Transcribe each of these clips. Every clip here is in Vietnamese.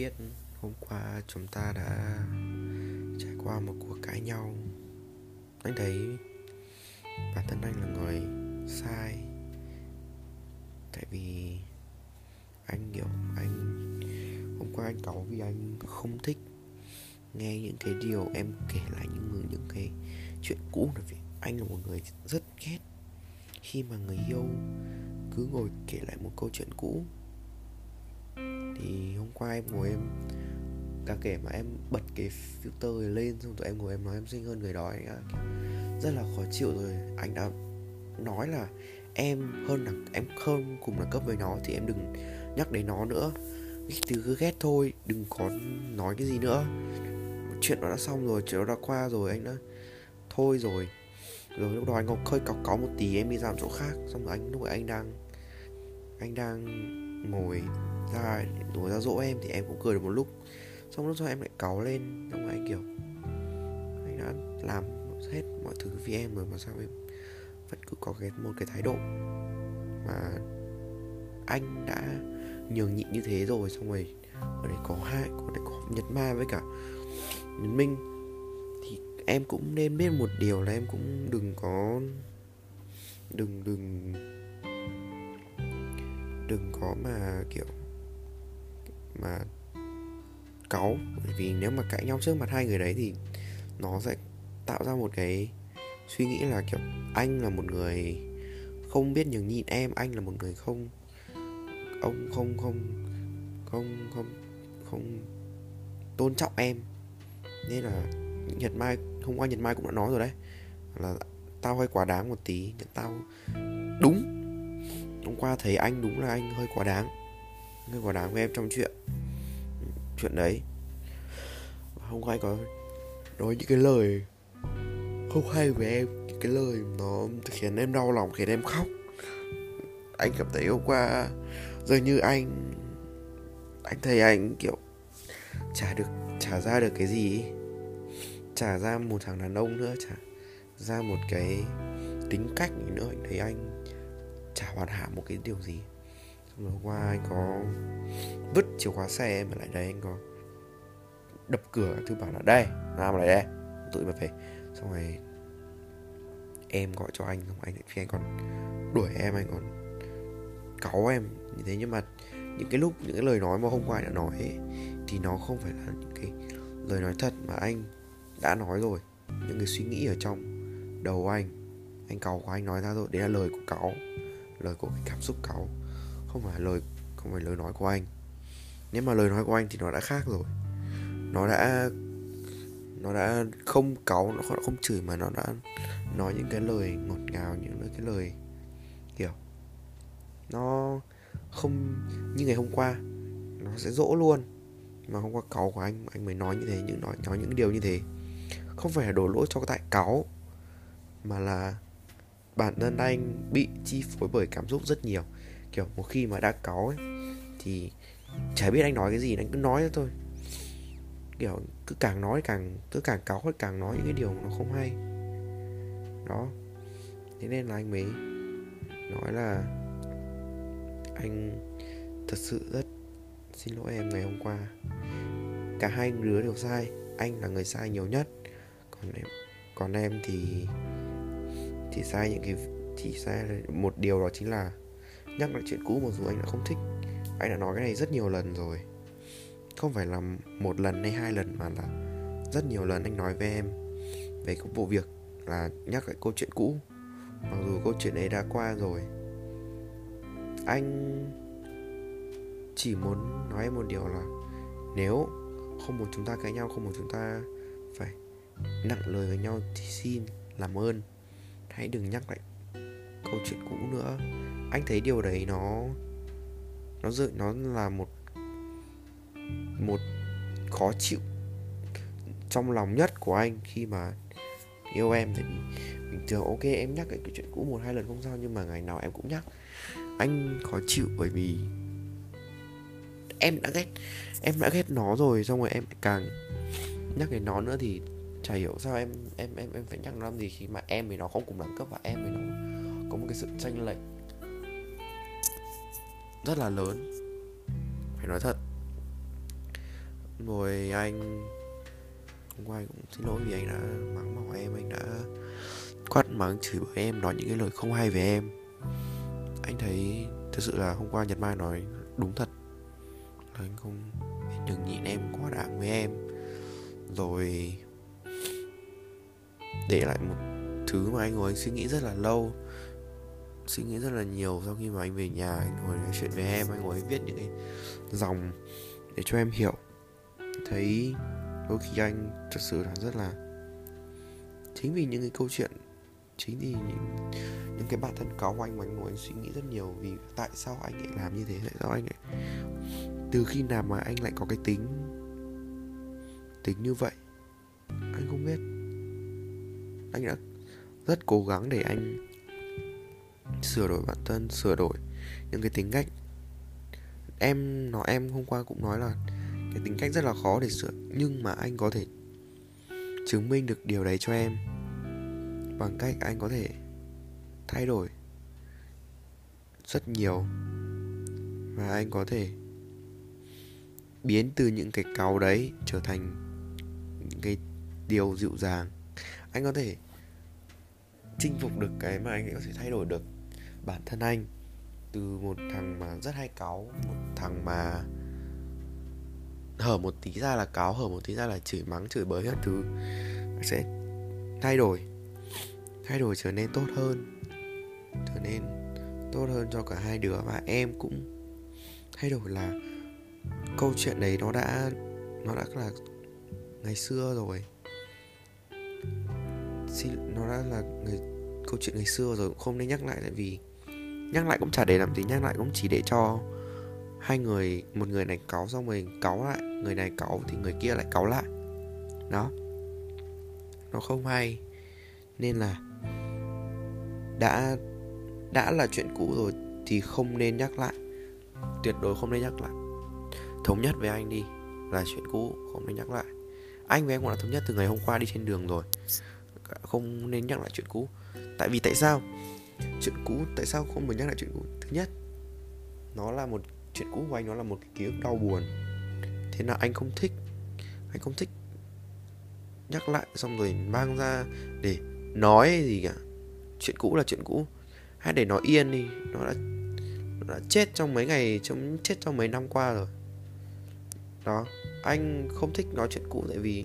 biết hôm qua chúng ta đã trải qua một cuộc cãi nhau. Anh thấy bản thân anh là người sai. Tại vì anh, kiểu, anh, hôm qua anh cáu vì anh không thích nghe những cái điều em kể lại, những những cái chuyện cũ. Là vì anh là một người rất ghét khi mà người yêu cứ ngồi kể lại một câu chuyện cũ thì hôm qua em ngồi em, cả kể mà em bật cái filter lên, xong rồi em ngồi em nói em xinh hơn người đó anh đã rất là khó chịu rồi. Anh đã nói là em hơn là, em không cùng là cấp với nó thì em đừng nhắc đến nó nữa. Cái từ cứ ghét thôi, đừng có nói cái gì nữa. Chuyện nó đã xong rồi, chuyện nó đã qua rồi anh đã thôi rồi. Rồi lúc đó anh có hơi cọc có một tí, em đi ra chỗ khác. Xong rồi anh, lúc anh đang anh đang ngồi ra đùa ra dỗ em thì em cũng cười được một lúc. Xong lúc sau em lại cáu lên, xong rồi anh kiểu, anh đã làm hết mọi thứ vì em rồi mà sao em vẫn cứ có cái, một cái thái độ mà anh đã nhường nhịn như thế rồi? Xong rồi ở đây có hai có đây có nhật ma với cả nhật minh. Thì em cũng nên biết một điều là em cũng đừng có, đừng đừng đừng có mà kiểu mà cáu. Bởi vì nếu mà cãi nhau trước mặt hai người đấy thì nó sẽ tạo ra một cái suy nghĩ là, kiểu, anh là một người không biết nhường nhịn em, anh là một người không ông không không không không không tôn trọng em. Nên là nhật mai, hôm qua nhật mai cũng đã nói rồi đấy, là tao hơi quá đáng một tí tao đúng. Hôm qua thấy anh đúng là anh hơi quá đáng người quả đáng với em trong chuyện chuyện đấy. Không qua ai có nói những cái lời không hay với em, những cái lời nó khiến em đau lòng, khiến em khóc. Anh cảm thấy hôm qua dường như anh anh thấy anh, kiểu trả được trả ra được cái gì trả ra một thằng đàn ông nữa trả ra một cái tính cách nữa. Anh thấy anh chả hoàn hảo một cái điều gì vừa qua anh có vứt chìa khóa xe mà lại đây anh có đập cửa thứ bảo là đây làm lại đây. Tụi mà phải xong rồi em gọi cho anh không anh khi anh còn đuổi em anh còn cáu em như thế. Nhưng mà những cái lúc những cái lời nói mà hôm qua anh đã nói ấy, thì nó không phải là những cái lời nói thật mà anh đã nói rồi. Những cái suy nghĩ ở trong đầu anh anh cáu của anh nói ra rồi đấy là lời của cáu lời của cái cảm xúc cáu không phải lời, không phải lời nói của anh. Nếu mà lời nói của anh thì nó đã khác rồi. Nó đã nó đã không cáu, nó không chửi mà nó đã nói những cái lời ngọt ngào, những cái lời kiểu nó không, như ngày hôm qua, nó sẽ dỗ luôn. Mà hôm qua cáu của anh anh mới nói như thế, những nói nói những điều như thế. Không phải là đổ lỗi cho tại cáu, mà là bản thân anh bị chi phối bởi cảm xúc rất nhiều kiểu, một khi mà đã cáu ấy, thì chả biết anh nói cái gì, anh cứ nói thôi. Kiểu, cứ càng nói càng, cứ càng cáu hay càng nói những cái điều nó không hay. Đó. Thế nên là anh mới nói là anh thật sự rất xin lỗi em ngày hôm qua. Cả hai đứa đều sai, anh là người sai nhiều nhất. Còn em còn em thì thì sai những cái chỉ sai một điều đó chính là nhắc lại chuyện cũ mặc dù anh đã không thích, anh đã nói cái này rất nhiều lần rồi. Không phải là một lần hay hai lần, mà là rất nhiều lần anh nói với em về cái vụ việc là nhắc lại câu chuyện cũ. Mặc dù câu chuyện ấy đã qua rồi, anh chỉ muốn nói em một điều là nếu không muốn chúng ta cãi nhau, không muốn chúng ta phải nặng lời với nhau thì xin làm ơn. Hãy đừng nhắc lại câu chuyện cũ nữa anh thấy điều đấy nó nó dự, nó là một một khó chịu trong lòng nhất của anh khi mà yêu em. Thì bình thường ok, em nhắc cái chuyện cũ một hai lần không sao, nhưng mà ngày nào em cũng nhắc. Anh khó chịu bởi vì em đã ghét, em đã ghét nó rồi, xong rồi em càng nhắc đến nó nữa thì chả hiểu sao em em em em phải nhắc nó làm gì khi mà em với nó không cùng đẳng cấp và em với nó có một cái sự tranh lệch rất là lớn. Phải nói thật. Rồi anh hôm qua anh cũng xin lỗi vì anh đã mắng mỏ em, anh đã quát mắng chửi bới em, nói những cái lời không hay về em. Anh thấy thực sự là hôm qua nhật mai nói đúng thật. Là anh không đừng nhịn em quá đáng với em. Rồi để lại một thứ mà anh ngồi anh suy nghĩ rất là lâu suy nghĩ rất là nhiều sau khi mà anh về nhà anh ngồi nói chuyện với em anh ngồi anh viết những cái dòng để cho em hiểu. Thấy đôi khi anh thật sự là rất là chính vì những cái câu chuyện chính vì những, những cái bản thân của anh mà anh ngồi anh suy nghĩ rất nhiều vì tại sao anh lại làm như thế tại sao anh lại từ khi nào mà anh lại có cái tính tính như vậy anh không biết. Anh đã rất cố gắng để anh sửa đổi bản thân, sửa đổi những cái tính cách. Em, nó em hôm qua cũng nói là cái tính cách rất là khó để sửa, nhưng mà anh có thể chứng minh được điều đấy cho em bằng cách anh có thể thay đổi rất nhiều và anh có thể biến từ những cái cáu đấy trở thành những cái điều dịu dàng. Anh có thể chinh phục được cái mà anh có thể thay đổi được bản thân anh. Từ một thằng mà rất hay cáu, một thằng mà hở một tí ra là cáo hở một tí ra là chửi mắng, chửi bới hết thứ sẽ thay đổi thay đổi trở nên tốt hơn, trở nên tốt hơn cho cả hai đứa. Và em cũng thay đổi là câu chuyện đấy nó đã nó đã là ngày xưa rồi. Xin, nó đã là người, câu chuyện ngày xưa rồi, cũng không nên nhắc lại tại vì nhắc lại cũng chả để làm gì, nhắc lại cũng chỉ để cho hai người, một người này cáu xong rồi cáu lại, người này cáu thì người kia lại cáu lại. Đó. Nó không hay. Nên là đã đã là chuyện cũ rồi thì không nên nhắc lại. Tuyệt đối không nên nhắc lại. Thống nhất với anh đi là chuyện cũ, không nên nhắc lại. Anh với em cũng đã thống nhất từ ngày hôm qua đi trên đường rồi. Không nên nhắc lại chuyện cũ. Tại vì tại sao? Chuyện cũ, tại sao không muốn nhắc lại chuyện cũ? Thứ nhất, nó là một, chuyện cũ của anh nó là một ký ức đau buồn. Thế là anh không thích, anh không thích nhắc lại, xong rồi mang ra để nói gì cả. Chuyện cũ là chuyện cũ. Hãy để nó yên đi, nó đã nó đã chết trong mấy ngày, trong, chết trong mấy năm qua rồi. Đó, anh không thích nói chuyện cũ tại vì,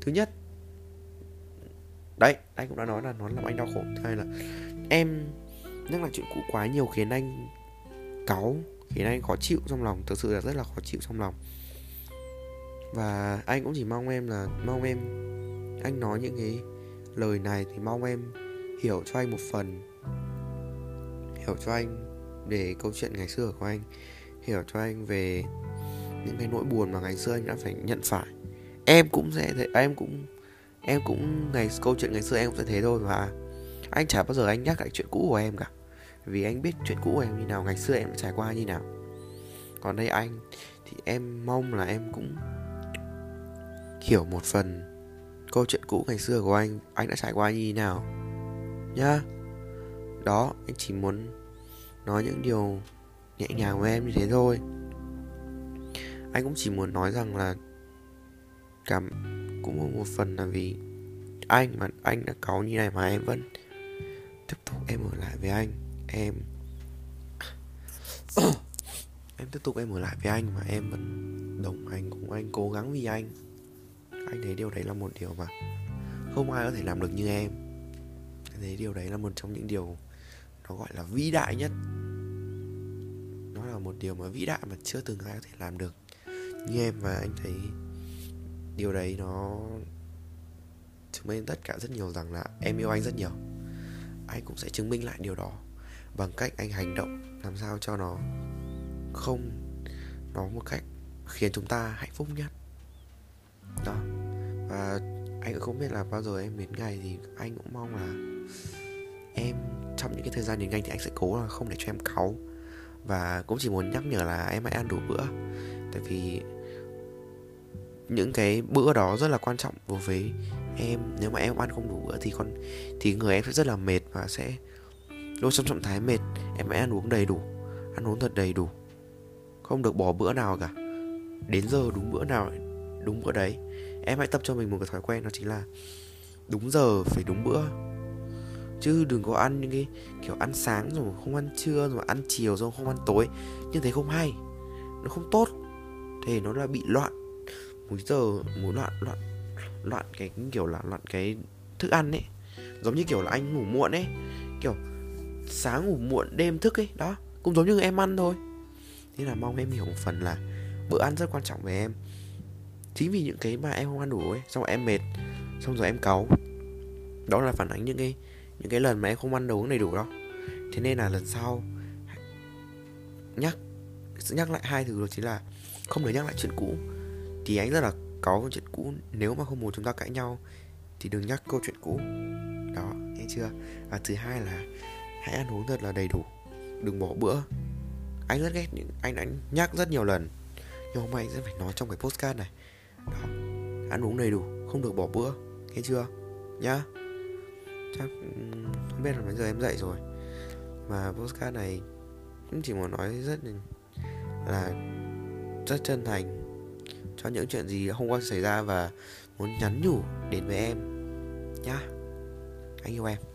thứ nhất, đấy, anh cũng đã nói là nó làm anh đau khổ. Thứ hai là em nhắc lại chuyện cũ quá nhiều khiến anh cáu, khiến anh khó chịu trong lòng. Thực sự là rất là khó chịu trong lòng. Và anh cũng chỉ mong em là, mong em, anh nói những cái lời này thì mong em hiểu cho anh một phần. Hiểu cho anh về câu chuyện ngày xưa của anh. Hiểu cho anh về những cái nỗi buồn mà ngày xưa anh đã phải nhận phải. Em cũng sẽ thế, em cũng em cũng ngày, câu chuyện ngày xưa em cũng sẽ thế thôi và anh chả bao giờ anh nhắc lại chuyện cũ của em cả. Vì anh biết chuyện cũ của em như nào, ngày xưa em đã trải qua như nào. Còn đây anh, thì em mong là em cũng hiểu một phần câu chuyện cũ ngày xưa của anh anh đã trải qua như thế nào. Nhá. Đó, anh chỉ muốn nói những điều nhẹ nhàng với em như thế thôi. Anh cũng chỉ muốn nói rằng là cảm cũng một phần là vì anh mà anh đã cáu như này mà em vẫn tiếp tục em ở lại với anh. Em em tiếp tục em ở lại với anh mà em vẫn đồng hành cùng anh, cố gắng vì anh. Anh thấy điều đấy là một điều mà không ai có thể làm được như em. Anh thấy điều đấy là một trong những điều nó gọi là vĩ đại nhất. Nó là một điều mà vĩ đại mà chưa từng ai có thể làm được như em và anh thấy điều đấy nó chứng minh tất cả rất nhiều rằng là em yêu anh rất nhiều anh cũng sẽ chứng minh lại điều đó bằng cách anh hành động làm sao cho nó không, nó một cách khiến chúng ta hạnh phúc nhất. Đó. Và anh cũng không biết là bao giờ em đến ngày thì anh cũng mong là em, trong những cái thời gian đến ngày thì anh sẽ cố là không để cho em cáu. Và cũng chỉ muốn nhắc nhở là em hãy ăn đủ bữa. Tại vì những cái bữa đó rất là quan trọng đối với em, nếu mà em ăn không đủ bữa thì con, thì người em sẽ rất là mệt và sẽ luôn trong trạng thái mệt, em hãy ăn uống đầy đủ, ăn uống thật đầy đủ. Không được bỏ bữa nào cả. Đến giờ đúng bữa nào, đúng bữa đấy. Em hãy tập cho mình một cái thói quen, đó chính là đúng giờ phải đúng bữa. Chứ đừng có ăn những cái kiểu ăn sáng rồi không ăn trưa rồi ăn chiều rồi không ăn tối. Như thế không hay. Nó không tốt. Thế nó là bị loạn. Múi giờ múi loạn loạn loạn cái, kiểu là, loạn cái thức ăn ấy. Giống như kiểu là anh ngủ muộn ấy. Kiểu sáng ngủ muộn, đêm thức ấy, đó. Cũng giống như em ăn thôi. Thế là mong em hiểu một phần là bữa ăn rất quan trọng với em. Chính vì những cái mà em không ăn đủ ấy, xong rồi em mệt, xong rồi em cáu. Đó là phản ánh những cái những cái lần mà em không ăn đồ uống đầy đủ đó. Thế nên là lần sau, nhắc nhắc lại hai thứ đó chính là không được nhắc lại chuyện cũ. Thì anh rất là có câu chuyện cũ, nếu mà không muốn chúng ta cãi nhau, thì đừng nhắc câu chuyện cũ. Đó, nghe chưa? Và thứ hai là, hãy ăn uống thật là đầy đủ, đừng bỏ bữa. Anh rất ghét những, anh đã nhắc rất nhiều lần. Nhưng hôm nay anh sẽ phải nói trong cái postcard này. Đó, ăn uống đầy đủ, không được bỏ bữa, nghe chưa? Nhá. Chắc không biết là mấy giờ em dậy rồi. Mà postcard này cũng chỉ muốn nói rất là, rất chân thành cho những chuyện gì hôm qua xảy ra và muốn nhắn nhủ đến với em nhá. Anh yêu em.